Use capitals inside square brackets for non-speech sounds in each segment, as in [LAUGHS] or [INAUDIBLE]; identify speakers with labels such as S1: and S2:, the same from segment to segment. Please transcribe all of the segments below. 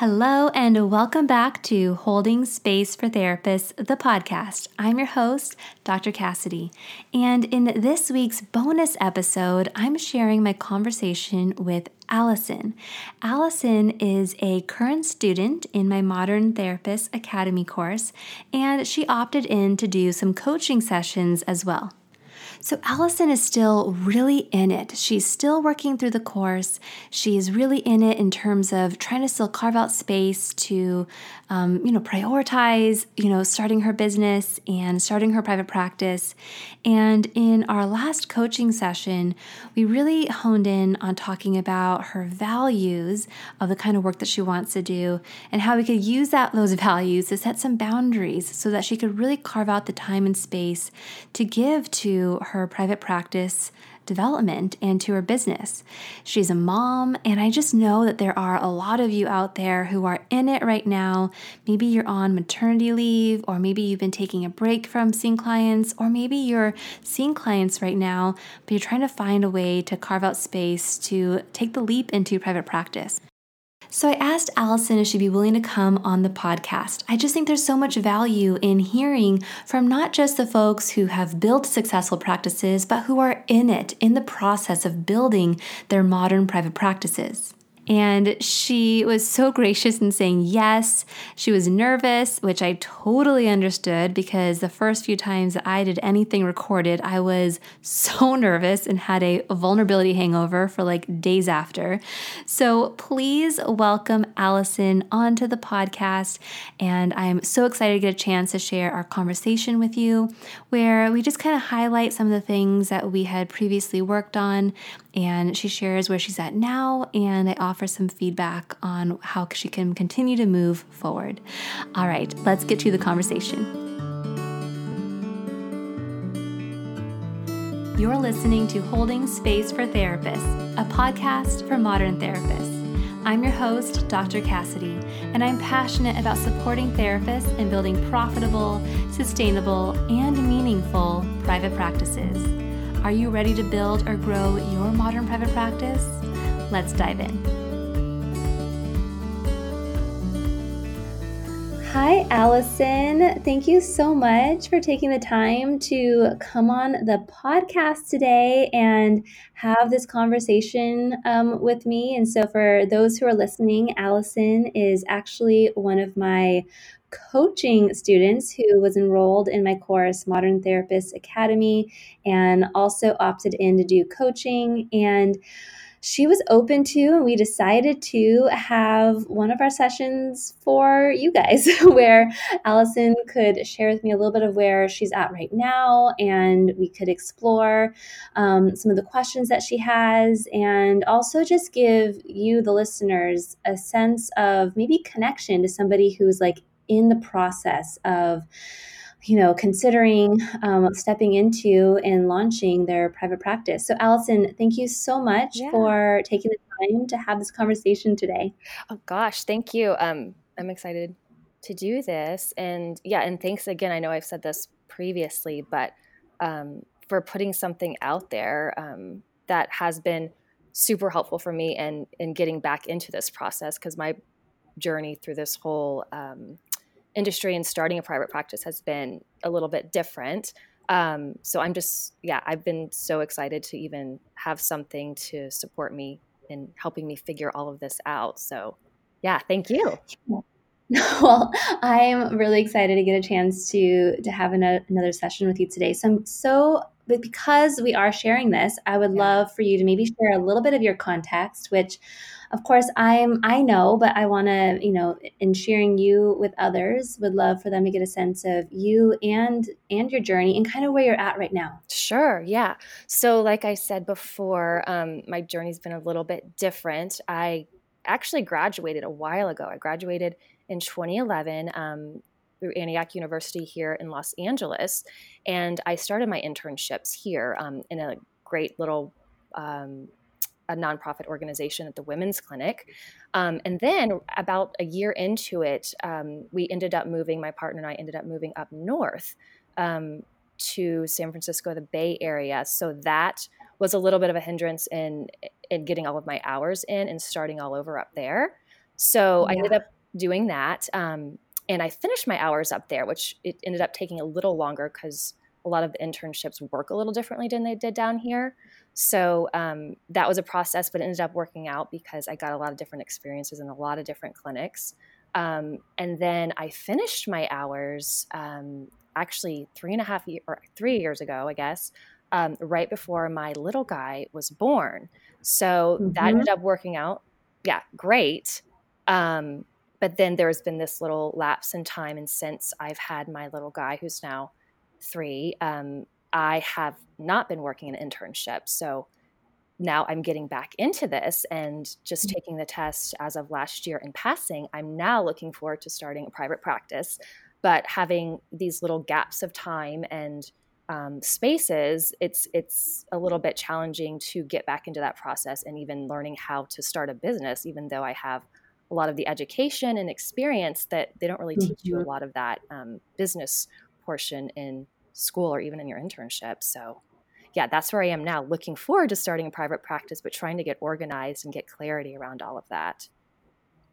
S1: Hello, and welcome back to Holding Space for Therapists, the podcast. I'm your host, Dr. Cassidy. And in this week's bonus episode, I'm sharing my conversation with Allison. Allison is a current student in my Modern Therapist Academy course, and she opted in to do some coaching sessions as well. So Allison is still really in it. She's still working through the course. She's really in it in terms of trying to still carve out space to, um, you know, prioritize, you know, starting her business and starting her private practice. And in our last coaching session, we really honed in on talking about her values of the kind of work that she wants to do and how we could use that those [LAUGHS] values to set some boundaries so that she could really carve out the time and space to give to her private practice development and to her business. She's a mom, and I just know that there are a lot of you out there who are in it right now. Maybe you're on maternity leave, or maybe you've been taking a break from seeing clients, or maybe you're seeing clients right now, but you're trying to find a way to carve out space to take the leap into private practice. So I asked Allison if she'd be willing to come on the podcast. I just think there's so much value in hearing from not just the folks who have built successful practices, but who are in it, in the process of building their modern private practices. And she was so gracious in saying yes. She was nervous, which I totally understood because the first few times I did anything recorded, I was so [LAUGHS] nervous and had a vulnerability hangover for like days after. So please welcome Allison onto the podcast. And I'm so excited to get a chance to share our conversation with you, where we just kind of highlight some of the things that we had previously worked on. And she shares where she's at now, and I offer offer some feedback on how she can continue to move forward. All right, let's get to the conversation. You're listening to Holding Space for Therapists, a podcast for modern therapists. I'm your host, Dr. Cassidy, and I'm passionate about supporting therapists in building profitable, sustainable, and meaningful private practices. Are you ready to build or grow your modern private practice? Let's dive in. Hi, Allison. Thank you so much for taking the time to come on the podcast today and have this conversation um, with me. And so, for those who are listening, Allison is actually one of my coaching students who was enrolled in my course, Modern Therapist Academy, and also opted in to do coaching. And she was open to, and we decided to have one of our sessions for you guys, [LAUGHS] where Allison could share with me a little bit of where she's at right now, and we could explore um, some of the questions that she has, and also just give you, the listeners, a sense of maybe connection to somebody who's like in the process of you know, considering um, stepping into and launching their private practice. So, Allison, thank you so much yeah. for taking the time to have this conversation today.
S2: Oh, gosh, thank you. Um, I'm excited to do this. And yeah, and thanks again. I know I've said this previously, but um, for putting something out there um, that has been super helpful for me and in getting back into this process because my journey through this whole um, industry and starting a private practice has been a little bit different. Um, so I'm just, yeah, I've been so excited to even have something to support me in helping me figure all of this out. So, yeah, thank you. [LAUGHS]
S1: Well, I'm really excited to get a chance to to have an, another session with you today. So I'm so but because we are sharing this, I would yeah. love for you to maybe share a little bit of your context, which of course i'm i know but i want to you know in sharing you with others would love for them to get a sense of you and and your journey and kind of where you're at right now.
S2: Sure yeah. So like i said before um, my journey's been a little bit different. I actually graduated a while ago. I graduated in 2011 um, through Antioch University here in Los Angeles. And I started my internships here um, in a great little um, a nonprofit organization at the Women's Clinic. Um, and then about a year into it, um, we ended up moving, my partner and I ended up moving up north um, to San Francisco, the Bay Area. So that was a little bit of a hindrance in, in getting all of my hours in and starting all over up there. So yeah. I ended up doing that. Um, and I finished my hours up there, which it ended up taking a little longer because a lot of the internships work a little differently than they did down here. So um, that was a process, but it ended up working out because I got a lot of different experiences in a lot of different clinics. Um, and then I finished my hours um, actually three and a half year, or three years ago, I guess, um, right before my little guy was born. So mm-hmm. that ended up working out. Yeah, great. Um, but then there's been this little lapse in time. And since I've had my little guy, who's now three, um, I have not been working an internship. So now I'm getting back into this and just mm-hmm. taking the test as of last year and passing. I'm now looking forward to starting a private practice. But having these little gaps of time and um, spaces, it's it's a little bit challenging to get back into that process and even learning how to start a business, even though I have a lot of the education and experience that they don't really teach you a mm-hmm. lot of that um, business portion in school or even in your internship. So, yeah, that's where I am now, looking forward to starting a private practice, but trying to get organized and get clarity around all of that.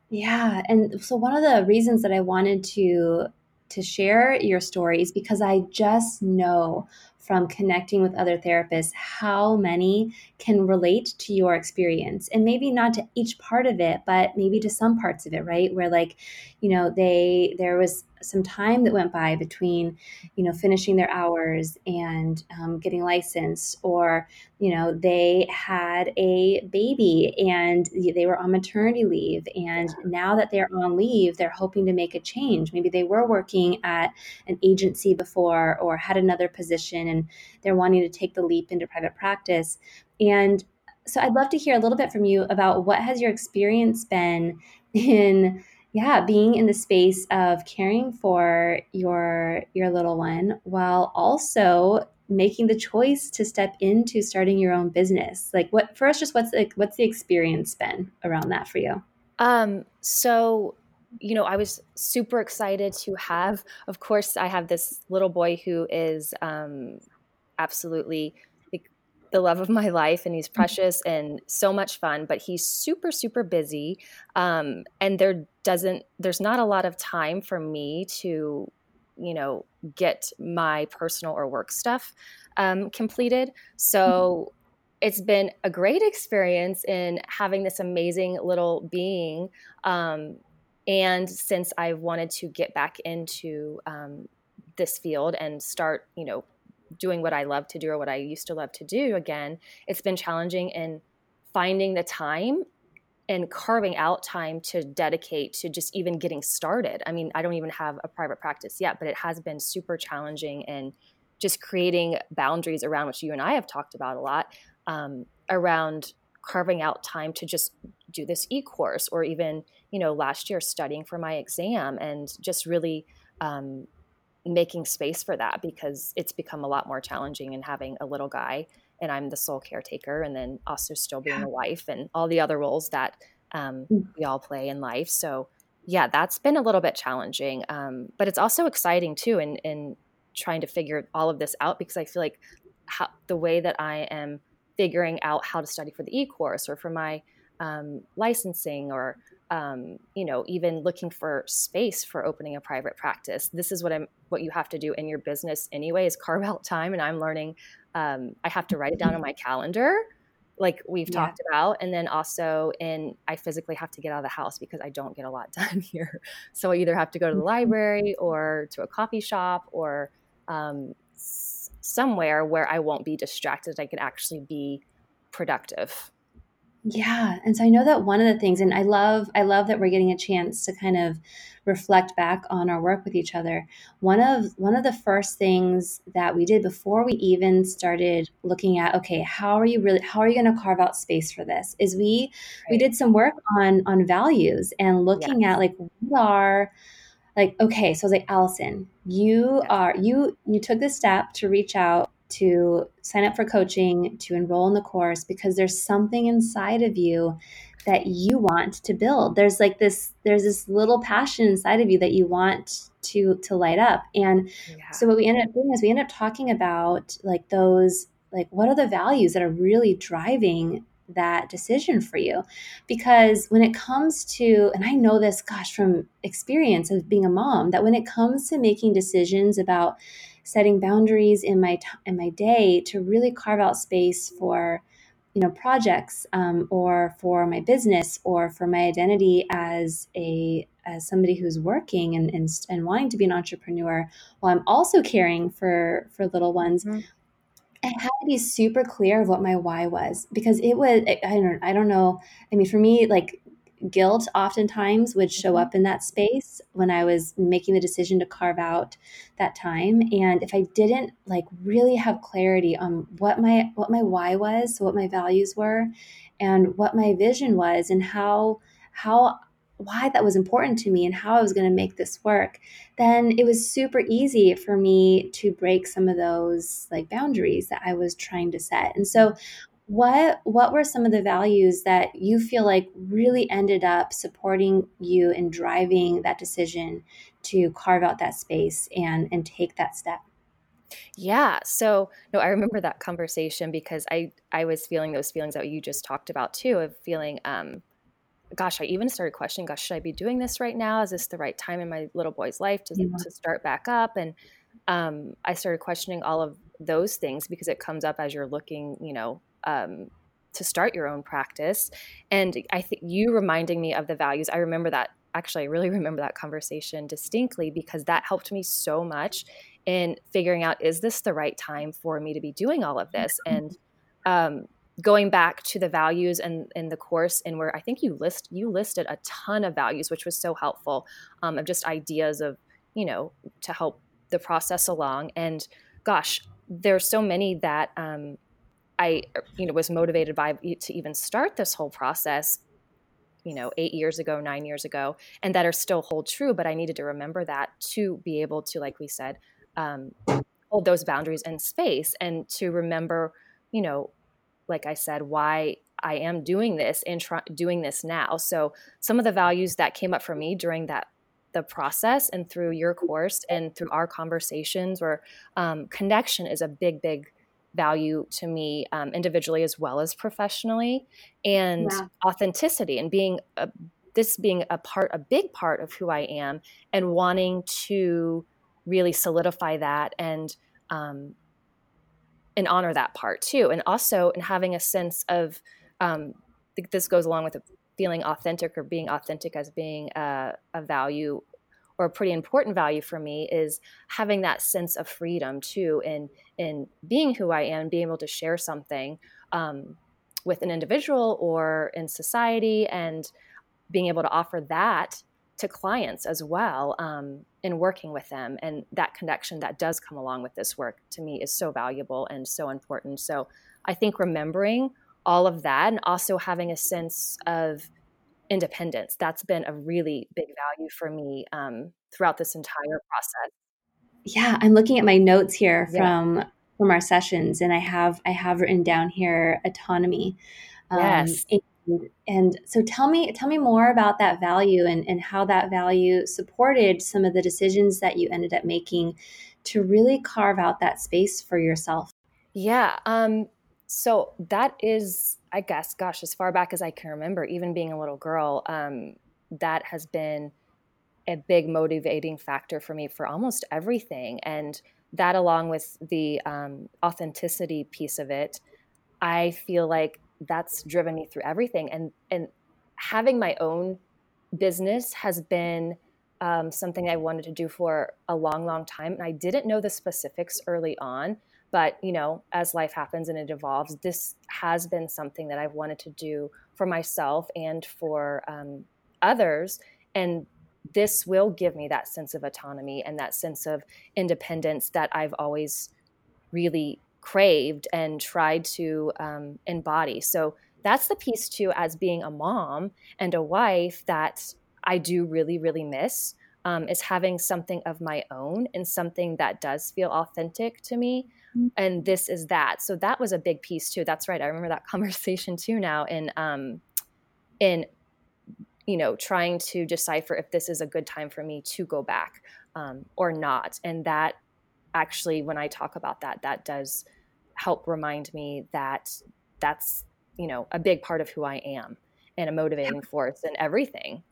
S1: Yeah. And so, one of the reasons that I wanted to to share your stories because I just know from connecting with other therapists how many can relate to your experience and maybe not to each part of it but maybe to some parts of it right where like you know they there was some time that went by between you know finishing their hours and um, getting licensed or you know they had a baby and they were on maternity leave and now that they're on leave they're hoping to make a change. Maybe they were working at an agency before or had another position and they're wanting to take the leap into private practice. And so i'd love to hear a little bit from you about what has your experience been in yeah being in the space of caring for your your little one while also making the choice to step into starting your own business like what first just what's like what's the experience been around that for you
S2: um so you know i was super excited to have of course i have this little boy who is um absolutely the love of my life and he's mm-hmm. precious and so much fun but he's super super busy um, and there doesn't there's not a lot of time for me to you know get my personal or work stuff um, completed so mm-hmm. it's been a great experience in having this amazing little being um, and since i've wanted to get back into um, this field and start you know doing what I love to do or what I used to love to do again, it's been challenging in finding the time and carving out time to dedicate to just even getting started. I mean, I don't even have a private practice yet, but it has been super challenging and just creating boundaries around which you and I have talked about a lot um, around carving out time to just do this e-course or even you know last year studying for my exam and just really um, making space for that because it's become a lot more challenging and having a little guy and I'm the sole caretaker and then also still being yeah. a wife and all the other roles that um, mm. we all play in life. So yeah, that's been a little bit challenging. Um, but it's also exciting too in, in trying to figure all of this out because I feel like how, the way that I am figuring out how to study for the e-course or for my um, licensing or um, you know even looking for space for opening a private practice this is what i'm what you have to do in your business anyway is carve out time and i'm learning um, i have to write it down on my [LAUGHS] calendar like we've yeah. talked about and then also in i physically have to get out of the house because i don't get a lot [LAUGHS] done here so i either have to go to the mm-hmm. library or to a coffee shop or um, somewhere where i won't be distracted i can actually be productive
S1: yeah. And so I know that one of the things and I love I love that we're getting a chance to kind of reflect back on our work with each other. One of one of the first things that we did before we even started looking at okay, how are you really how are you going to carve out space for this? Is we right. we did some work on on values and looking yes. at like what are like okay, so I was like Allison, you yes. are you you took the step to reach out to sign up for coaching, to enroll in the course, because there's something inside of you that you want to build. There's like this, there's this little passion inside of you that you want to to light up. And yeah. so what we ended up doing is we ended up talking about like those, like what are the values that are really driving that decision for you because when it comes to and i know this gosh from experience of being a mom that when it comes to making decisions about setting boundaries in my t- in my day to really carve out space for you know projects um, or for my business or for my identity as a as somebody who's working and, and, and wanting to be an entrepreneur while i'm also caring for for little ones mm-hmm. I had to be super clear of what my why was because it was I don't I don't know. I mean, for me, like guilt oftentimes would show mm-hmm. up in that space when I was making the decision to carve out that time. And if I didn't like really have clarity on what my what my why was, so what my values were, and what my vision was, and how how why that was important to me and how I was going to make this work, then it was super easy for me to break some of those like boundaries that I was trying to set. And so what what were some of the values that you feel like really ended up supporting you in driving that decision to carve out that space and and take that step?
S2: Yeah. So no, I remember that conversation because I I was feeling those feelings that you just talked about too of feeling um gosh, I even started questioning, gosh, should I be doing this right now? Is this the right time in my little boy's life to, yeah. to start back up? And um, I started questioning all of those things because it comes up as you're looking, you know, um, to start your own practice. And I think you reminding me of the values, I remember that actually, I really [LAUGHS] remember that conversation distinctly because that helped me so much in figuring out is this the right time for me to be doing all of this? And um, going back to the values and in the course and where I think you list you listed a ton of values, which was so helpful um, of just ideas of you know to help the process along. And gosh, there's so many that um, I you know was motivated by to even start this whole process. You know, eight years ago, nine years ago, and that are still hold true. But I needed to remember that to be able to, like we said, um, hold those boundaries in space, and to remember, you know, like I said, why I am doing this and try, doing this now. So some of the values that came up for me during that the process and through your course and through our conversations where um, connection is a big big value to me um, individually as well as professionally and yeah. authenticity and being a, this being a part a big part of who i am and wanting to really solidify that and um, and honor that part too and also and having a sense of um, this goes along with feeling authentic or being authentic as being a, a, value or a pretty important value for me is having that sense of freedom too in in being who i am being able to share something um, with an individual or in society and being able to offer that to clients as well um, in working with them. And that connection that does come along with this work to me is so valuable and so important. So I think remembering all of that and also having a sense of independence that's been a really big value for me um, throughout this entire process.
S1: Yeah i'm looking at my notes here from yeah. from our sessions and i have i have written down here autonomy
S2: um, yes.
S1: and so tell me tell me more about that value and, and how that value supported some of the decisions that you ended up making to really carve out that space for yourself.
S2: Yeah um so that is i guess gosh as far back as i can remember even being a little girl um that has been a big motivating factor for me for almost everything and that along with the um, authenticity piece of it i feel like that's driven me through everything and and having my own business has been um, something I wanted to do for a long, long time. And I didn't know the specifics early on, but you know, as life happens and it evolves, this has been something that I've wanted to do for myself and for um, others. And this will give me that sense of autonomy and that sense of independence that I've always really craved and tried to um, embody. So that's the piece too, as being a mom and a wife, that I do really, really miss. Um, is having something of my own and something that does feel authentic to me. Mm-hmm. And this is that. So that was a big piece too. That's right. I remember that [LAUGHS] conversation too now in um in you know trying to decipher if this is a good time for me to go back um, or not. And that actually when i talk about that that does help remind me that that's you know, a big part of who I am and a motivating force and everything.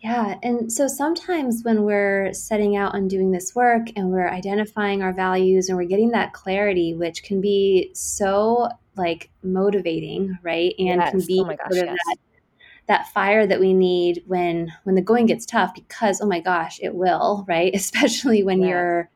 S1: Yeah. And so sometimes when we're setting out on doing this work and we're identifying our values and we're getting that clarity, which can be so like motivating, right? And
S2: yes.
S1: can be
S2: oh gosh, yes.
S1: that, that fire that we need when when the going gets tough because oh my gosh, it will, right? [LAUGHS] Especially when yes. you're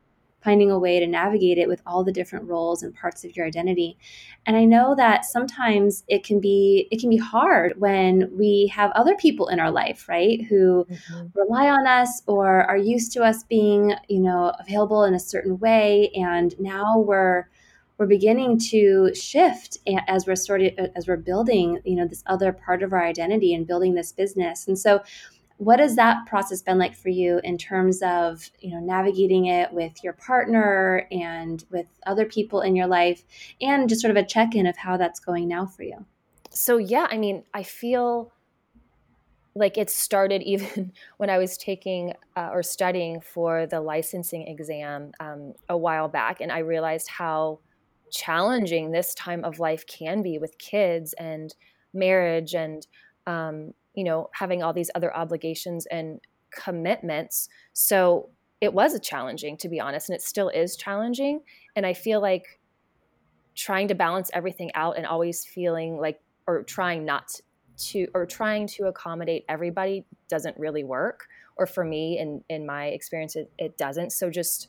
S1: finding a way to navigate it with all the different roles and parts of your identity. And I know that sometimes it can be it can be hard when we have other people in our life, right, who mm-hmm. rely on us or are used to us being, you know, available in a certain way and now we're we're beginning to shift as we're sort of as we're building you know this other part of our identity and building this business and so what has that process been like for you in terms of you know navigating it with your partner and with other people in your life? And just sort of a check-in of how that's going now for you.
S2: So yeah i mean i feel like it started [LAUGHS] even when i was taking uh, or studying for the licensing exam um, a while back and i realized how challenging this time of life can be with kids and marriage and um, you know, having all these other obligations and commitments. So it was challenging, to be honest, and it still is challenging. And I feel like trying to balance everything out and always feeling like, or trying not to, or trying to accommodate everybody doesn't really work. Or for me, in in my experience, it, it doesn't. So just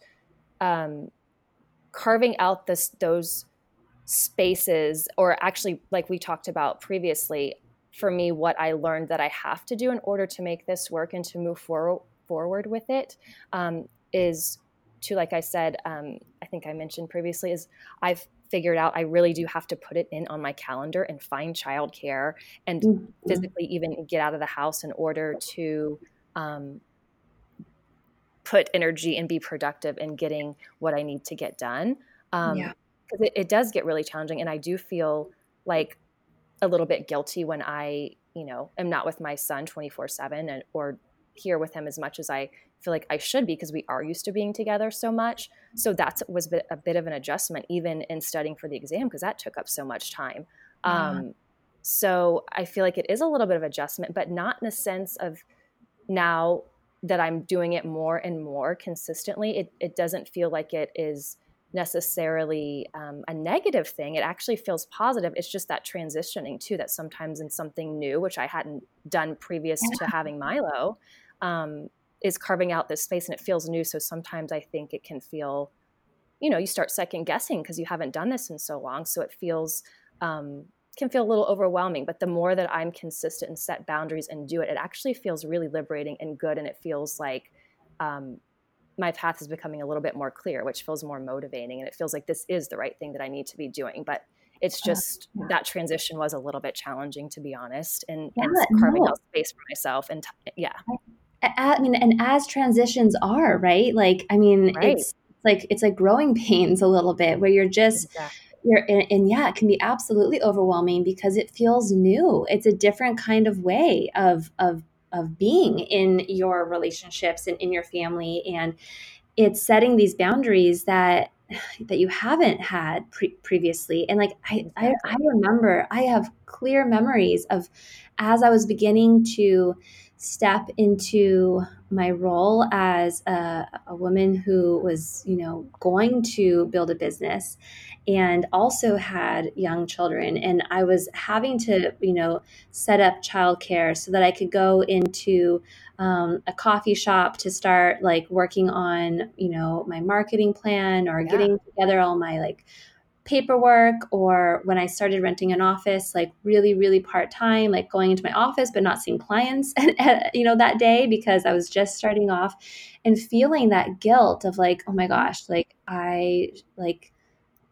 S2: um, carving out this those spaces, or actually, like we talked about previously, for me what I learned that I have to do in order to make this work and to move for, forward with it um, is to, like I said, um, I think I mentioned previously, is I've figured out I really do have to put it in on my calendar and find childcare and mm-hmm. physically even get out of the house in order to um, put energy and be productive in getting what I need to get done. Um, yeah. It, it does get really challenging, and I do feel like a little bit guilty when I, you know, am not with my son 24 7 and or here with him as much as I feel like I should be because we are used to being together so much. So that was a bit of an adjustment, even in studying for the exam, because that took up so much time. Yeah. Um, so I feel like it is a little bit of adjustment, but not in a sense of now that I'm doing it more and more consistently. It, it doesn't feel like it is necessarily um, a negative thing. It actually feels positive. It's just that transitioning too, that sometimes in something new, which I hadn't done previous yeah. to having Milo, um, is carving out this space and it feels new. So sometimes I think it can feel, you know, you start second guessing because you haven't done this in so long. So it feels, um, can feel a little overwhelming. But the more that I'm consistent and set boundaries and do it, it actually feels really liberating and good. And it feels like, um, my path is becoming a little bit more clear, which feels more motivating. And it feels like this is the right thing that I need to be doing. But it's uh, just yeah. that transition was a little bit challenging, to be honest, and, yeah, and carving no. out space for myself. And t- yeah.
S1: I, I, mean, and as transitions are, right? Like, I mean, right. it's like, it's like growing [LAUGHS] pains a little bit where you're just, exactly. You're, and, and yeah, it can be absolutely overwhelming because it feels new. It's a different kind of way of of of being in your relationships and in your family and it's setting these boundaries that that you haven't had pre- previously. And like I, I i remember i have clear memories of as i was beginning to step into my role as a, a, woman who was, you know, going to build a business and also had young children. And I was having to, you know, set up childcare so that I could go into um, a coffee shop to start like working on, you know, my marketing plan or yeah. getting together all my like paperwork or when I started renting an office, like really, really part time, like going into my office but not seeing clients, [LAUGHS] you know, that day because I was just starting off and feeling that guilt of like, oh my gosh, like I like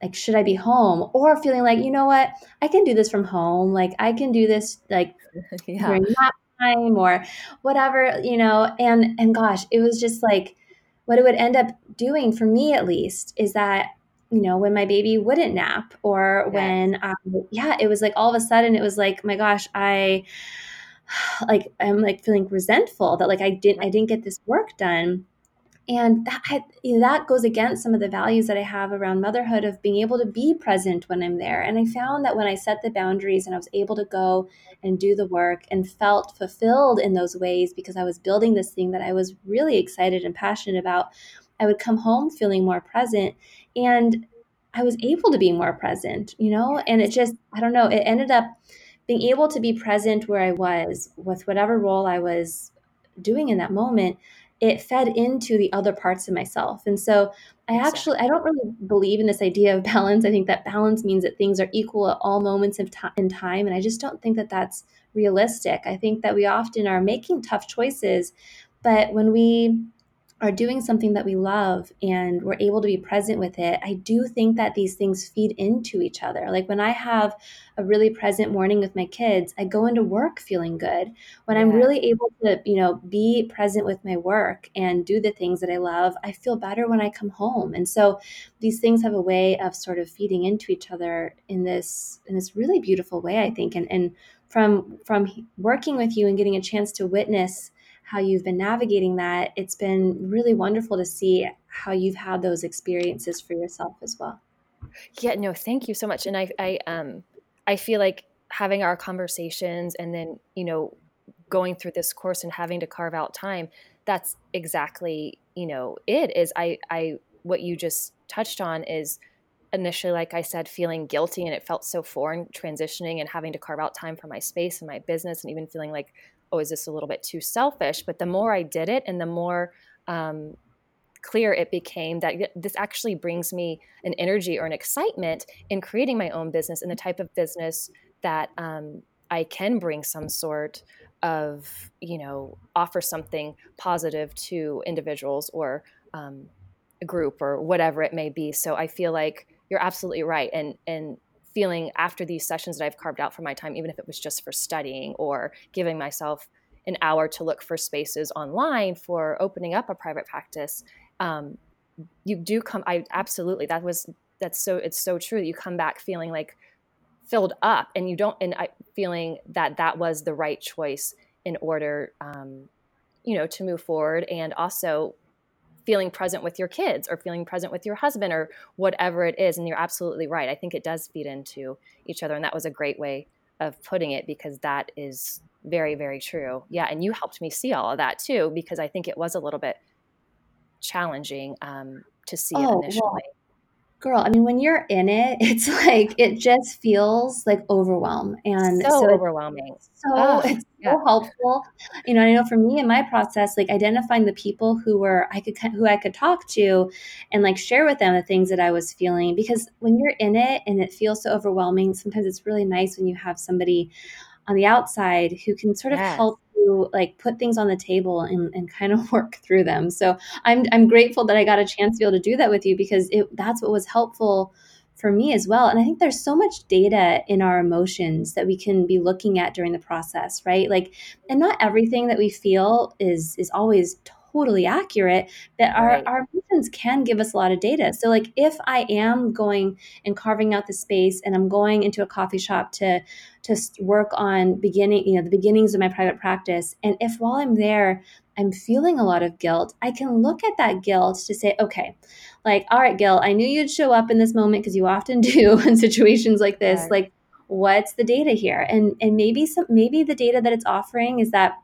S1: like should i be home? Or feeling like you know what? I can do this from home. Like i can do this like [LAUGHS] yeah. during nap time or whatever you know? And and gosh it was just like what it would end up doing for me at least is that you know, when my baby wouldn't nap or yes. when, um, yeah, it was like all of a sudden it was like, my gosh, I [SIGHS] like, I'm like feeling resentful that like I didn't, I didn't get this work done. and that you know, that goes against some of the values that I have around motherhood of being able to be present when I'm there. And I found that when I set the boundaries and I was able to go and do the work and felt fulfilled in those ways because I was building this thing that I was really excited and passionate about, I would come home feeling more present and I was able to be more present, you know? And it just I don't know, it ended up being able to be present where I was with whatever role I was doing in that moment it fed into the other parts of myself. And so I actually I don't really believe in this idea of [LAUGHS] balance. I think that balance means that things are equal at all moments of t- in time and I just don't think that that's realistic. I think that we often are making tough choices, but when we are doing something that we love and we're able to be present with it, I do think that these things feed into each other. Like when I have a really present morning with my kids, I go into work feeling good. When yeah. I'm really able to, you know, be present with my work and do the things that I love, I feel better when I come home. And so these things have a way of sort of feeding into each other in this in this really beautiful way, I think. And and from from working with you and getting a chance to witness how you've been navigating that, it's been really wonderful to see how you've had those experiences for yourself as well.
S2: Yeah, no, thank you so much. And I, I, um, I feel like having our conversations and then, you know, going through this course and having to carve out time, that's exactly, you know, it is. I, I, what you just touched on is initially, like I said, feeling guilty and it felt so foreign transitioning and having to carve out time for my space and my business and even feeling like oh, is this a little bit too selfish? But the more I did it and the more um, clear it became that this actually brings me an energy or an excitement in creating my own business and the type of business that um, I can bring some sort of, you know, offer something positive to individuals or um, a group or whatever it may be. So I feel like you're absolutely right. And, and feeling after these sessions that I've carved out for my time, even if it was just for studying or giving myself an hour to look for spaces online for opening up a private practice, um, you do come. I absolutely that was that's so it's so true. That you come back feeling like filled up, and you don't, and I, feeling that that was the right choice in order, um, you know, to move forward, and also feeling present with your kids or feeling present with your husband or whatever it is. And you're absolutely right. I think it does feed into each other. And that was a great way of putting it because that is very, very true. Yeah. And you helped me see all of that too, because I think it was a little bit challenging um, to see oh, it initially. Well,
S1: girl i mean when you're in it [LAUGHS] it's like it just feels like overwhelm and
S2: so, so overwhelming
S1: so oh, it's yeah. so helpful you know i know for me in my process like identifying the people who were i could who i could talk to and like share with them the things that i was feeling because when you're in it and it feels so overwhelming sometimes it's really nice when you have somebody on the outside who can sort of yes. help you like put things on the table and, and kind of [LAUGHS] work through them. So I'm I'm grateful that I got a chance to be able to do that with you because it that's what was helpful for me as well. And I think there's so much data in our emotions that we can be looking at during the process, right? Like, and not everything that we feel is is always totally accurate, that our, right. our emotions can give us a lot of data. So, like, if I am going and carving out the space and I'm going into a coffee shop to to work on beginning, you know, the beginnings of my private practice, and if while I'm there, I'm feeling a lot of guilt, I can look at that guilt to say, okay, like, all right, guilt, I knew you'd show up in this moment because you often [LAUGHS] do in situations like this. Right. Like, what's the data here? And and maybe some maybe the data that it's offering is that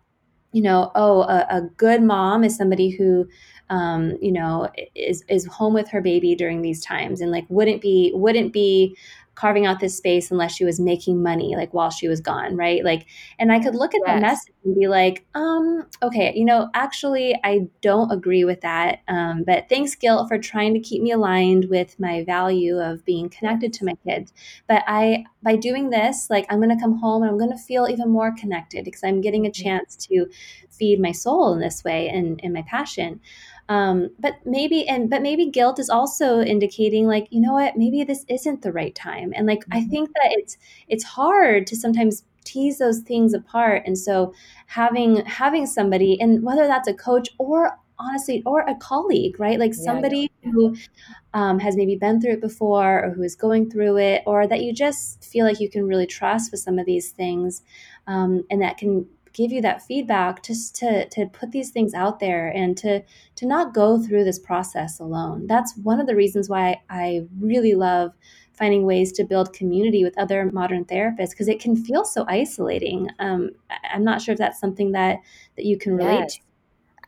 S1: you know, oh, a, a good mom is somebody who, um, you know, is is home with her baby during these times, and like wouldn't be wouldn't be carving out this space unless she was making money like while she was gone right like and i could look at yes. that message and be like um okay you know actually i don't agree with that um, but thanks gil for trying to keep me aligned with my value of being connected to my kids but i by doing this like i'm going to come home and i'm going to feel even more connected because i'm getting a mm-hmm. chance to feed my soul in this way and, and my passion um, but maybe and but maybe guilt is also indicating like you know what maybe this isn't the right time. And like i mm-hmm. think that it's it's hard to sometimes tease those things apart. And so having having somebody and whether that's a coach or honestly or a colleague right? Like somebody yeah, who um, has maybe been through it before or who is going through it or that you just feel like you can really trust with some of these things um, and that can give you that feedback just to to put these things out there and to to not go through this process alone that's one of the reasons why i really love finding ways to build community with other modern therapists because it can feel so isolating um, i'm not sure if that's something that that you can relate yes. to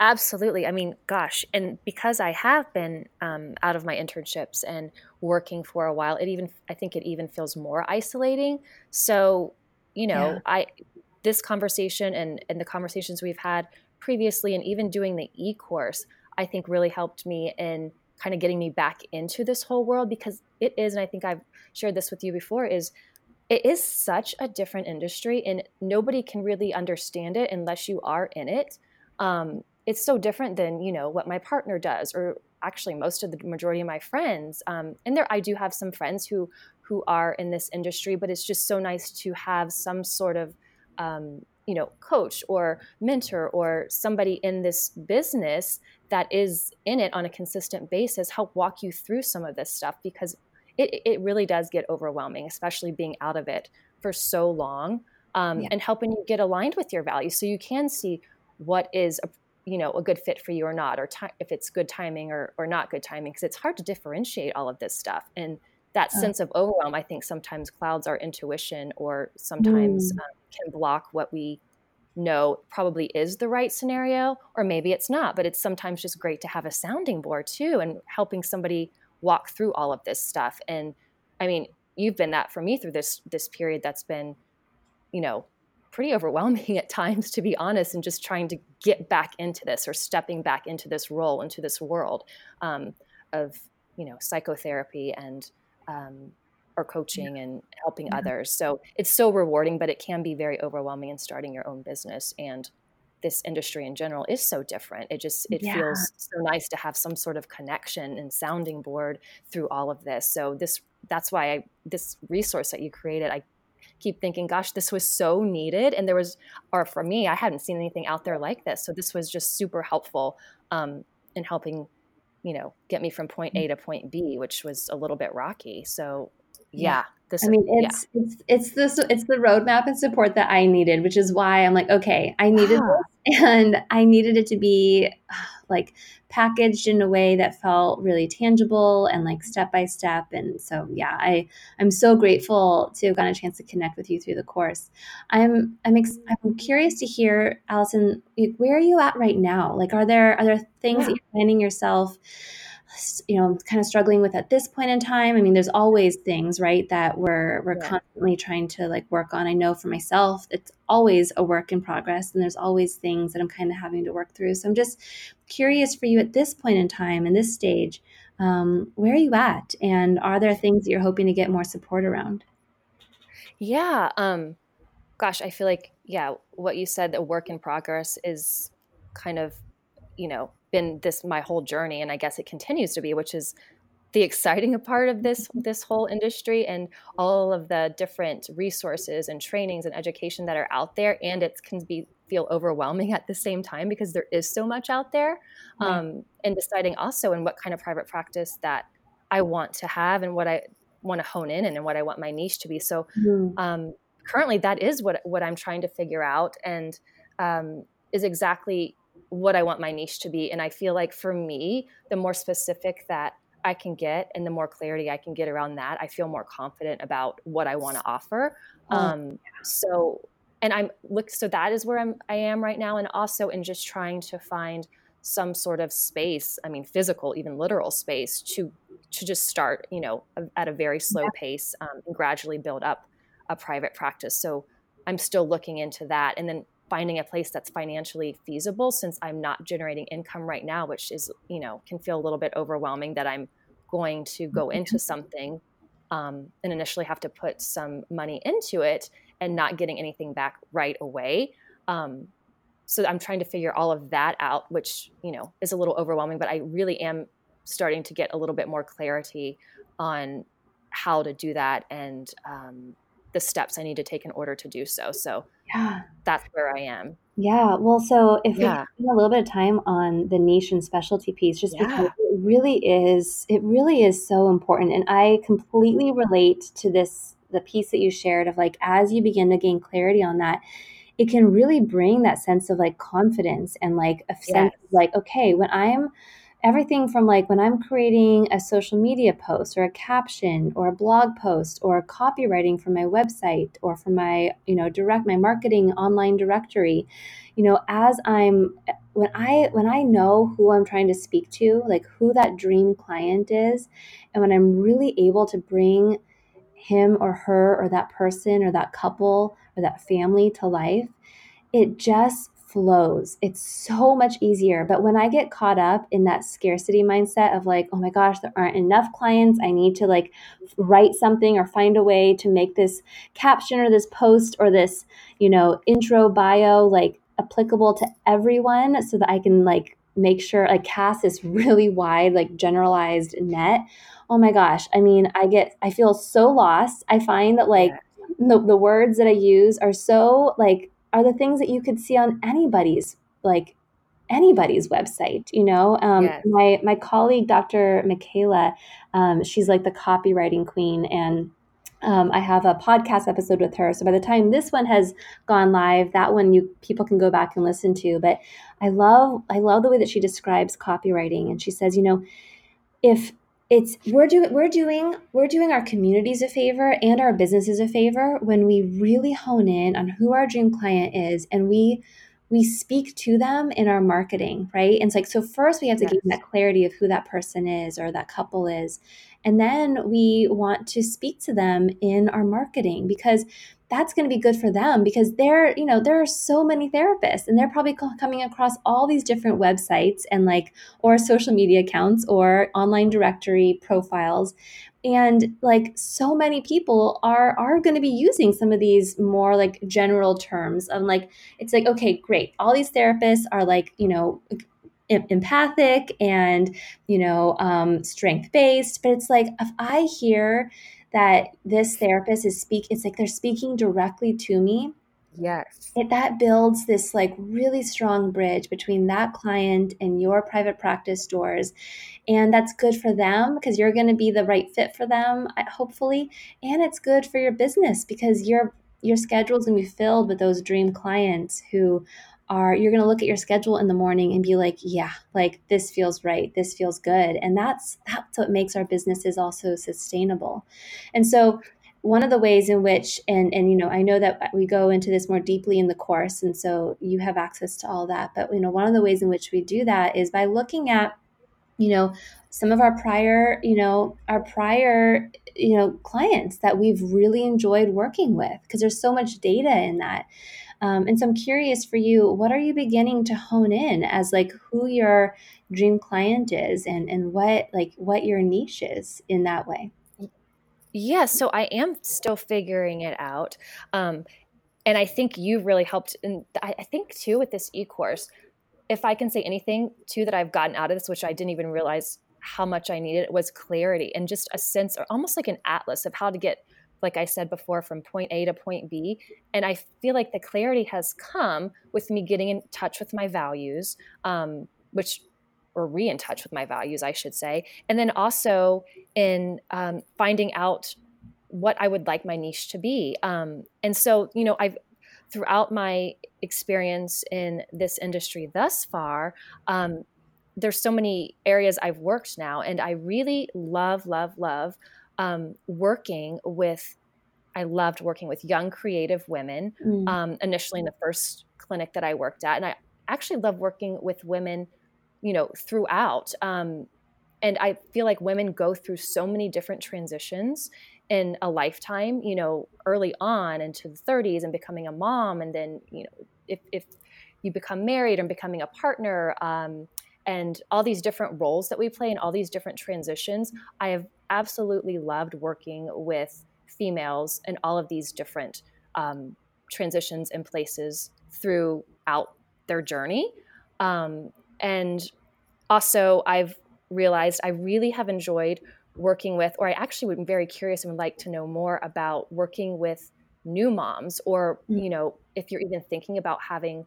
S2: Absolutely. I mean, gosh, and because I have been um, out of my internships and working for a while, it even I think it even feels more isolating. So, you know, yeah. I this conversation and and the conversations we've had previously, and even doing the e course, I think really helped me in kind of getting me back into this whole world because it is, and I think I've shared this with you before, is it is such a different industry, and nobody can really understand it unless you are in it. Um, it's so different than you know what my partner does or actually most of the majority of my friends um, and there i do have some friends who who are in this industry but it's just so nice to have some sort of um, you know coach or mentor or somebody in this business that is in it on a consistent basis help walk you through some of this stuff because it, it really does get overwhelming especially being out of it for so long um, yeah. and helping you get aligned with your values so you can see what is a, you know a good fit for you or not or ti- if it's good timing or, or not good timing because it's hard to differentiate all of this stuff and that oh. sense of overwhelm i think sometimes clouds our intuition or sometimes mm. um, can block what we know probably is the right scenario or maybe it's not but it's sometimes just great to have a sounding board too and helping somebody walk through all of this stuff and i mean you've been that for me through this this period that's been you know pretty overwhelming [LAUGHS] at times, to be honest, and just trying to get back into this or stepping back into this role, into this world um, of you know psychotherapy and um, or coaching yeah. and helping yeah. others. So it's so rewarding, but it can be very overwhelming in starting your own business and this industry in general is so different. It just it yeah. feels so nice to have some sort of connection and sounding board through all of this. So this that's why I, this resource that you created, I keep thinking, gosh, this was so needed. And there was, or for me, I hadn't seen anything out there like this. So this was just super helpful um, in helping, you know, get me from point A to point B, which was a little bit rocky. So yeah.
S1: This, I mean, it's yeah. it's it's this it's the roadmap and support that I needed, which is why I'm like, okay, I needed ah. this, [LAUGHS] and I needed it to be like packaged in a way that felt really tangible and like step by step. And so, yeah, I I'm so grateful to have gotten a chance to connect with you through the course. I'm I'm ex- I'm curious to hear, Allison, where are you at right now? Like, are there are there things yeah. that you're planning yourself? You know kind of struggling with at this point in time. I mean there's always things right that we're we're yeah. constantly trying to like work on. I know for myself it's always a work in progress and there's always things that i'm kind of having to work through. So i'm just curious for you at this point in time in this stage um, where are you at? And are there things that you're hoping to get more support around?
S2: Yeah um gosh i feel like yeah what you said a work in progress is kind of you know been this my whole journey and i guess it continues to be which is the exciting [LAUGHS] part of this this whole industry and all of the different resources and trainings and education that are out there and it can be feel overwhelming at the same time because there is so much out there um, and deciding also in what kind of private practice that i want to have and what i want to hone in and what i want my niche to be. So mm. um, currently that is what what i'm trying to figure out and um, is exactly what I want my niche to be. And I feel like for me, the more specific that I can get and the more clarity I can get around that, I feel more confident about what I want to offer. Oh, um, so, and I'm look, so that is where I'm, I am right now. And also in just trying to find some sort of space, I mean, physical, even literal space to, to just start, you know, at a very slow yeah. pace um, and gradually build up a private practice. So I'm still looking into that. And then finding a place that's financially feasible since I'm not generating income right now, which is, you know, can feel a little bit overwhelming that I'm going to go mm-hmm. into something um, and initially have to put some money into it and not getting anything back right away. Um, so I'm trying to figure all of that out, which, you know, is a little overwhelming, but I really am starting to get a little bit more clarity on how to do that and um, the steps I need to take in order to do so. So yeah. that's where I am.
S1: Yeah. Well, so if yeah. we spend a little bit of time on the niche and specialty piece, just yeah. because it really is, it really is so important. And I completely relate to this, the piece that you shared of like, as you begin to gain clarity on that, it can really bring that sense of like confidence and like a sense yes. of like okay when i'm everything from like when I'm creating a social media post or a caption or a blog post or copywriting for my website or for my, you know, direct my marketing online directory, you know, as I'm when I when I know who I'm trying to speak to, like who that dream client is, and when I'm really able to bring him or her or that person or that couple or that family to life, it just flows. It's so much easier. But when I get caught up in that scarcity mindset of like, oh my gosh, there aren't enough clients, I need to like write something or find a way to make this caption or this post or this, you know, intro bio like applicable to everyone so that I can like make sure like cast this [LAUGHS] really wide like generalized net. Oh my gosh, I mean, I get I feel so lost. I find that like the, the words that I use are so like are the things that you could see on anybody's like anybody's website you know um, yes. my my colleague dr michaela um, she's like the copywriting queen and um, I have a podcast episode with her. So by the time this one has gone live, that one you people can go back and listen to. But I love I love the way that she describes copywriting, and she says, you know, if it's we're doing we're doing we're doing our communities a favor and our businesses a favor when we really hone in on who our dream client is and we we speak to them in our marketing right and it's like so first we have to yes. give that clarity of who that person is or that couple is and then we want to speak to them in our marketing because that's going to be good for them because they're, you know, there are so many therapists and they're probably coming across all these different websites and like, or social media accounts or online directory profiles. And like so many people are are going to be using some of these more like general terms of like it's like okay great all these therapists are like you know empathic and you know um, strength based but it's like if i hear that this therapist is speak it's like they're speaking directly to me.
S2: Yes.
S1: It, that builds this like really strong bridge between that client and your private practice doors. And that's good for them because you're going to be the right fit for them uh, hopefully. And it's good for your business because your your schedule is going to be filled with those dream clients who are you're going to look at your schedule in the morning and be like yeah like this feels right this feels good. And that's that's what makes our businesses also sustainable. And so one of the ways in which and and you know i know that we go into this more deeply in the course and so you have access to all that but you know one of the ways in which we do that is by looking at you know some of our prior you know our prior you know clients that we've really enjoyed working with because there's so much data in that um, and so I'm curious for you, what are you beginning to hone in as like who your dream client is and, and what like what your niche is in that way?
S2: Yeah, so I am still figuring it out. Um, and I think you really helped. And I, I think too with this e-course, if I can say anything too that I've gotten out of this, which I didn't even realize how much I needed, was clarity and just a sense or almost like an atlas of how to get like I said before, from point A to point B. And I feel like the clarity has come with me getting in touch with my values, um, which or re in touch with my values, I should say. And then also in um, finding out what I would like my niche to be. Um, and so, you know, I've throughout my experience in this industry thus far, um, there's so many areas I've worked now, and I really love, love, love um, working with I loved working with young creative women mm. um, initially in the first clinic that I worked at. And I actually love working with women, you know, throughout. Um, and I feel like women go through so many different transitions in a lifetime, you know, early on into the 30s and becoming a mom. And then, you know, if, if you become married and becoming a partner, um, and all these different roles that we play and all these different transitions. I have absolutely loved working with females in all of these different um, transitions and places throughout their journey. Um, and also, I've realized I really have enjoyed working with, or I actually would be very curious and would like to know more about working with new moms, or, mm. you know, if you're even thinking about having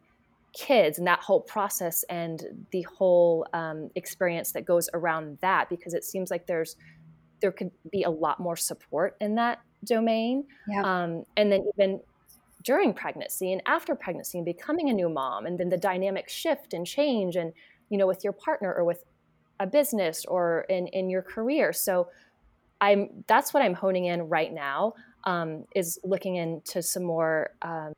S2: kids and that whole process and the whole um, experience that goes around that because it seems like there's there could be a lot more support in that domain yeah. um, and then even during pregnancy and after pregnancy and becoming a new mom and then the dynamic shift and change and you know with your partner or with a business or in in your career so i'm that's what i'm honing in right now um, is looking into some more um,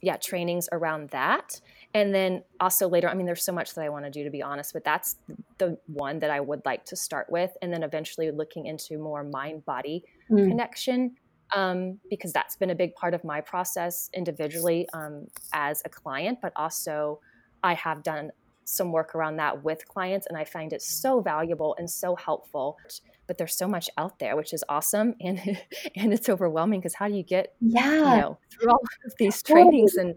S2: yeah trainings around that and then also later i mean there's so much that i want to do to be honest but that's the one that i would like to start with and then eventually looking into more mind body mm. connection um, because that's been a big part of my process individually um, as a client but also i have done some work around that with clients and i find it so valuable and so helpful. But there's so much out there which is awesome [LAUGHS] and and it's overwhelming because how do you get
S1: yeah.
S2: you know through all of these trainings and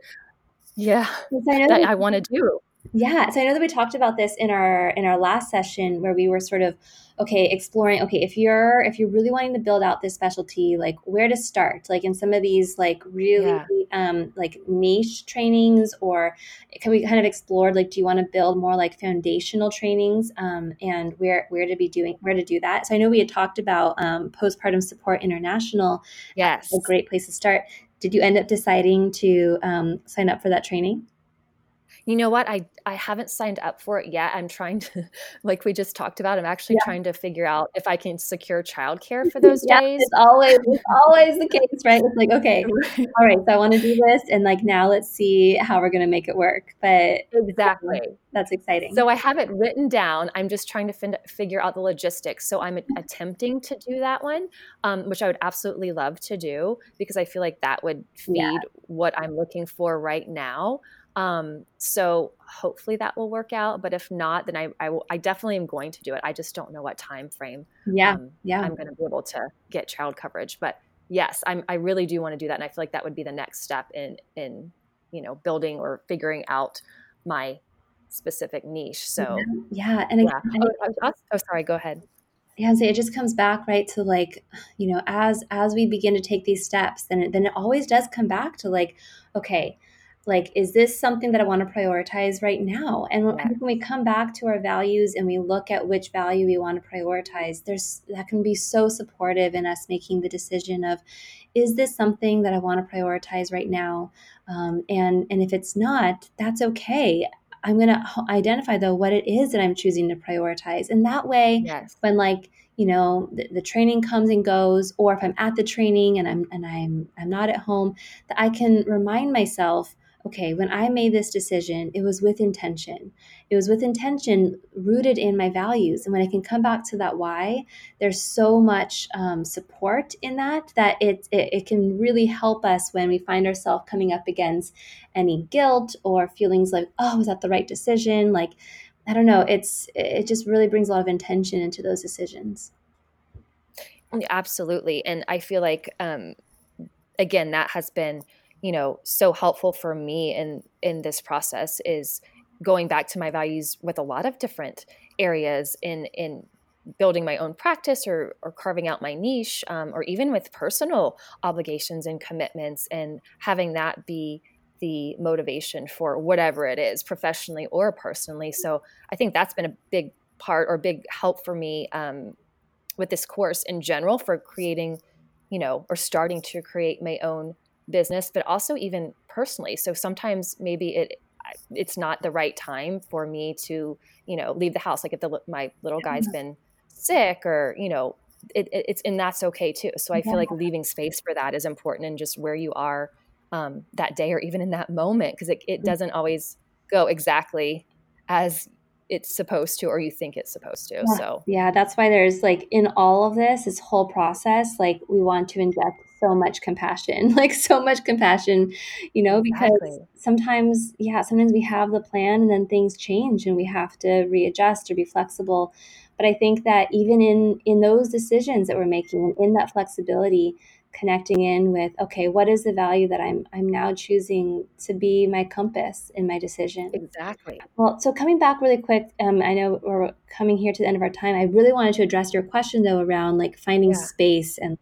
S2: yeah. I that I want to do.
S1: Yeah so i know that we talked about this in our in our last session where we were sort of okay exploring okay if you're if you're really wanting to build out this specialty like where to start? Like in some of these like really yeah. um like niche trainings or can we kind of explore like do you want to build more like foundational trainings um and where where to be doing where to do that? So i know we had talked about um postpartum support international.
S2: Yes
S1: a great place to start did you end up deciding to um, sign up for that training
S2: you know what? I i haven't signed up for it yet. I'm trying to [LAUGHS] like we just talked about i'm actually yeah. trying to figure out if i can secure childcare for [LAUGHS] those yeah, days.
S1: it's always it's always the case right? It's like okay [LAUGHS] all right so i want to do this and like now let's see how we're going to make it work. But
S2: exactly.
S1: that's exciting.
S2: So i have it written down. I'm just trying to fin- figure out the logistics. So i'm mm-hmm. attempting to do that one um, which i would absolutely love to do because i feel like that would feed yeah. what i'm looking for right now um, so hopefully that will work out. But if not, then I, I, will, I definitely am going to do it. I just don't know what time frame.
S1: Yeah, um, yeah.
S2: I'm going to be able to get child coverage. But yes, I'm, I really do want to do that, and I feel like that would be the next step in in you know building or figuring out my specific niche. So
S1: yeah, and yeah.
S2: Again, oh, oh, oh, sorry. Go ahead.
S1: Yeah, so it just comes back right to like, you know, as as we begin to take these steps, then it, then it always does come back to like, okay, like is this something that i want to prioritize right now? And when, when we come back to our values and we look at which value we want to prioritize there's that can be so supportive in us making the decision of is this something that i want to prioritize right now? Um, and and if it's not that's okay. I'm going to identify though what it is that i'm choosing to prioritize. And that way
S2: yes.
S1: when like you know the, the, training comes and goes or if i'm at the training and i'm and i'm i'm not at home that i can remind myself okay, when I made this decision, it was with intention. It was with intention rooted in my values. And when I can come back to that why, there's so much um, support in that that it, it, it can really help us when we find ourselves coming up against any guilt or feelings like, oh, was that the right decision? Like, I don't know. It's it just really brings a lot of intention into those decisions.
S2: Absolutely, and I feel like um, again that has been you know so helpful for me in in this process is going back to my values with a lot of different areas in in building my own practice or, or carving out my niche um, or even with personal obligations and commitments and having that be the motivation for whatever it is professionally or personally. So i think that's been a big part or big help for me um, with this course in general for creating you know or starting to create my own business, but also even personally. So sometimes maybe it it's not the right time for me to you know leave the house. Like if the my little guy's been sick or you know it, it's and that's okay too. So I feel like leaving space for that is important and just where you are um, that day or even in that moment because it, it mm. doesn't always go exactly as it's supposed to or you think it's supposed to
S1: yeah.
S2: so
S1: yeah that's why there's like in all of this this whole process like we want to inject so much compassion [LAUGHS] like so much compassion you know because exactly. sometimes yeah sometimes we have the plan and then things change and we have to readjust or be flexible but i think that even in in those decisions that we're making and in that flexibility connecting in with okay what is the value that i'm i'm now choosing to be my compass in my decision
S2: exactly
S1: well so coming back really quick um, i know we're coming here to the end of our time i really wanted to address your question though around like finding yeah. space and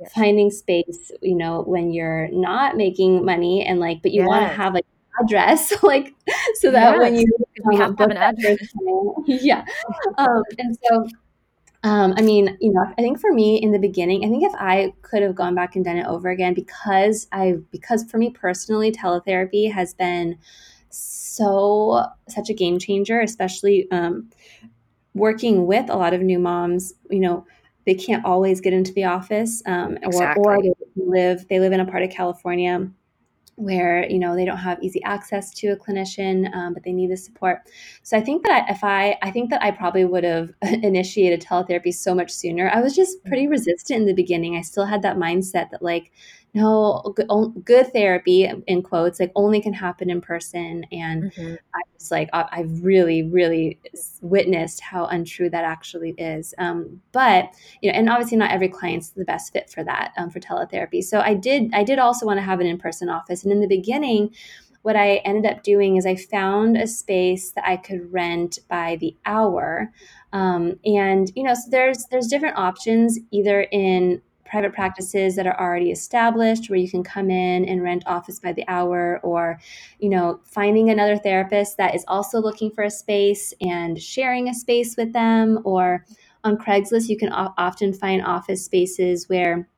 S1: yes. finding space you know when you're not making money and like but you yes. want to have like address [LAUGHS] like so that yes. when you
S2: we have have an address [LAUGHS]
S1: yeah um, and so Um, I mean, you know, I think for me in the beginning, I think if I could have gone back and done it over again, because I, because for me personally, teletherapy has been so such a game changer, especially um, working with a lot of new moms. You know, they can't always get into the office, um, exactly. or, or they live they live in a part of California where you know they don't have easy access to a clinician um, but they need the support so i think that if i i think that i probably would have [LAUGHS] initiated teletherapy so much sooner i was just pretty mm-hmm. resistant in the beginning i still had that mindset that like no good, therapy in quotes like only can happen in person. And mm-hmm. i was like i've really really witnessed how untrue that actually is. Um, but you know and obviously not every client's the best fit for that um, for teletherapy. So i did i did also want to have an in-person office. And in the beginning what i ended up doing is i found a space that i could rent by the hour. Um, and you know so there's there's different options either in private practices that are already established where you can come in and rent office by the hour or you know finding another therapist that is also looking for a space and sharing a space with them. Or on craigslist you can often find office spaces where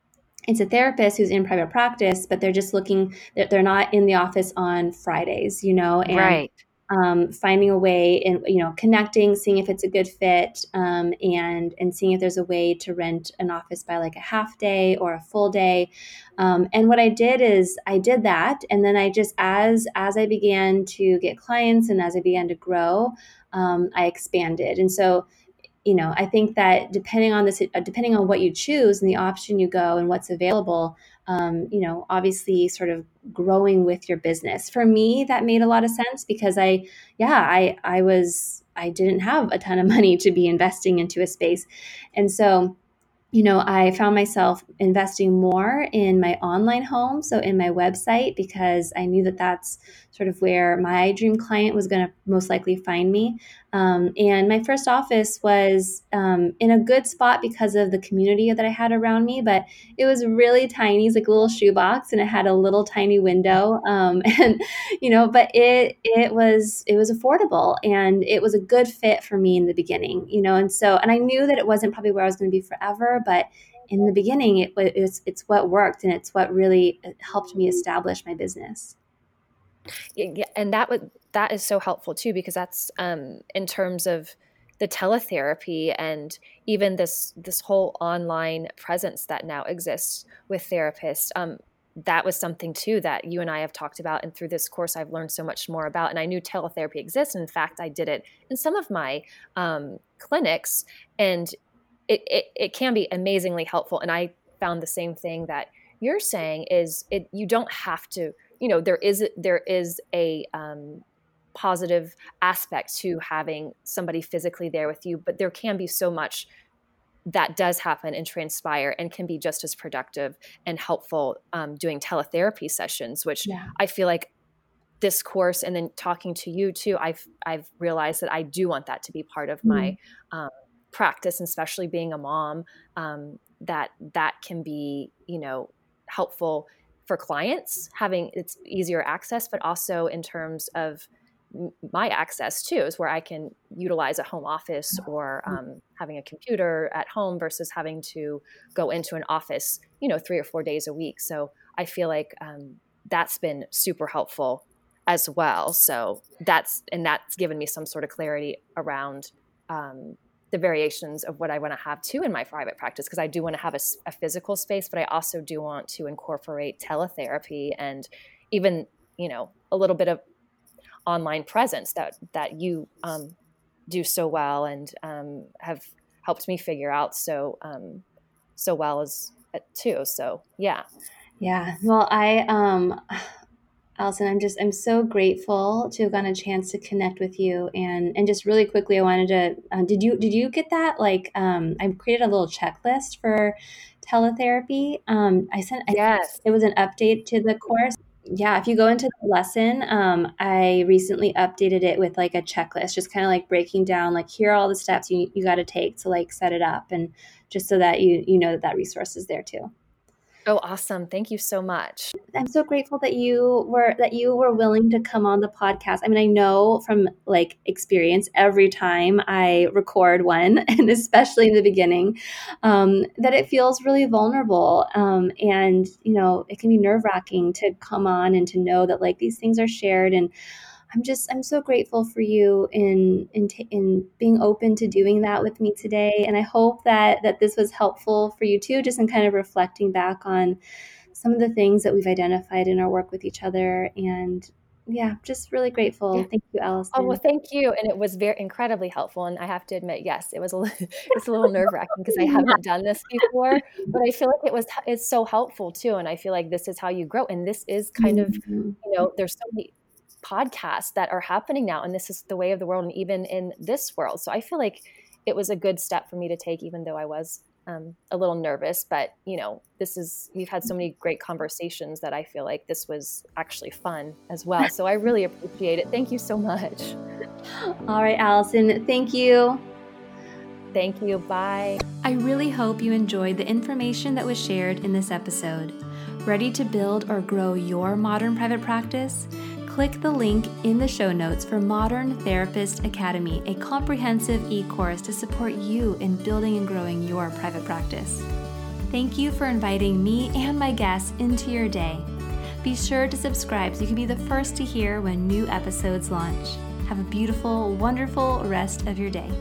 S1: it's a therapist who's in private practice but they're just looking they're not in the office on fridays you know
S2: and right
S1: um, finding a way and you know connecting seeing if it's a good fit um, and and seeing if there's a way to rent an office by like a half day or a full day. Um, and what i did is i did that and then i just as as i began to get clients and as i began to grow um, i expanded. And so you know i think that depending on this uh, depending on what you choose and the option you go and what's available um, you know obviously sort of growing with your business. For me that made a lot of sense because i yeah i i was i didn't have a ton of [LAUGHS] money to be investing into a space. And so you know, I found myself investing more in my online home, so in my website, because I knew that that's sort of where my dream client was going to most likely find me. Um, and my first office was um, in a good spot because of the community that I had around me, but it was really tiny, it's like a little shoebox, and it had a little tiny window. Um, [LAUGHS] and you know, but it it was it was affordable, and it was a good fit for me in the beginning. You know, and so and I knew that it wasn't probably where I was going to be forever, but in the beginning, it was it's, it's what worked, and it's what really uh, helped me establish my business.
S2: Yeah, and that would that is so helpful too because that's um, in terms of the teletherapy and even this this whole online presence that now exists with therapists. Um, that was something too that you and I have talked about, and through this course, I've learned so much more about. And I knew teletherapy exists. In fact, I did it in some of my um, clinics, and it, it it can be amazingly helpful. And I found the same thing that you're saying is it you don't have to you know there is there is a um, positive aspect to having somebody physically there with you but there can be so much that does happen and transpire and can be just as productive and helpful um, doing teletherapy sessions which yeah. i feel like this course and then talking to you too i've i've realized that i do want that to be part of mm my um, practice especially being a mom um, that that can be you know helpful for clients having it's easier access but also in terms of my access too is where i can utilize a home office or mm-hmm. um, having a computer at home versus having to go into an office you know three or four days a week. So i feel like um, that's been super helpful as well. So that's and that's given me some sort of clarity around um, the variations of what I want to have too in my private practice because I do want to have a, a, physical space, but I also do want to incorporate teletherapy and even you know a little bit of online presence that that you um, do so well and um, have helped me figure out so um, so well as uh, too. So yeah,
S1: yeah. Well, I um Allison, I'm just I'm so grateful to have gotten a chance to connect with you. And and just really quickly I wanted to uh, did you did you get that? Like um I created a little checklist for teletherapy. Um I sent
S2: yes.
S1: it was an update to the course. Yeah if you go into the lesson um I recently updated it with like a checklist just kind of like breaking down like here are all the steps you you got to take to like set it up and just so that you you know that that resource is there too
S2: Oh, awesome. Thank you so much.
S1: I'm so grateful that you were that you were willing to come on the podcast. I mean, I know from like experience every time I record one, [LAUGHS] and especially in the beginning, um, that it feels really vulnerable. Um, and you know, it can be nerve wracking to come on and to know that like these things are shared and I'm just I'm so grateful for you in in in being open to doing that with me today, and I hope that that this was helpful for you too, just in kind of reflecting back on some of the things that we've identified in our work with each other, and yeah, just really grateful. Yeah. Thank you, Allison.
S2: Oh well, thank you, and it was very incredibly helpful. And I have to admit, yes, it was a little, [LAUGHS] it's a little nerve wracking because I haven't done this before, but I feel like it was it's so helpful too. And I feel like this is how you grow, and this is kind mm-hmm. of you know there's so many podcasts that are happening now and this is the way of the world and even in this world. So i feel like it was a good step for me to take even though i was um, a little nervous but you know this is we've had so many great conversations that i feel like this was actually fun as well. So i really appreciate it. Thank you so much. [LAUGHS]
S1: All right allison thank you.
S2: Thank you. Bye.
S1: I really hope you enjoyed the information that was shared in this episode. Ready to build or grow your modern private practice click the link in the show notes for Modern Therapist Academy, a comprehensive e course to support you in building and growing your private practice. Thank you for inviting me and my guests into your day. Be sure to subscribe so you can be the first to hear when new episodes launch. Have a beautiful, wonderful rest of your day.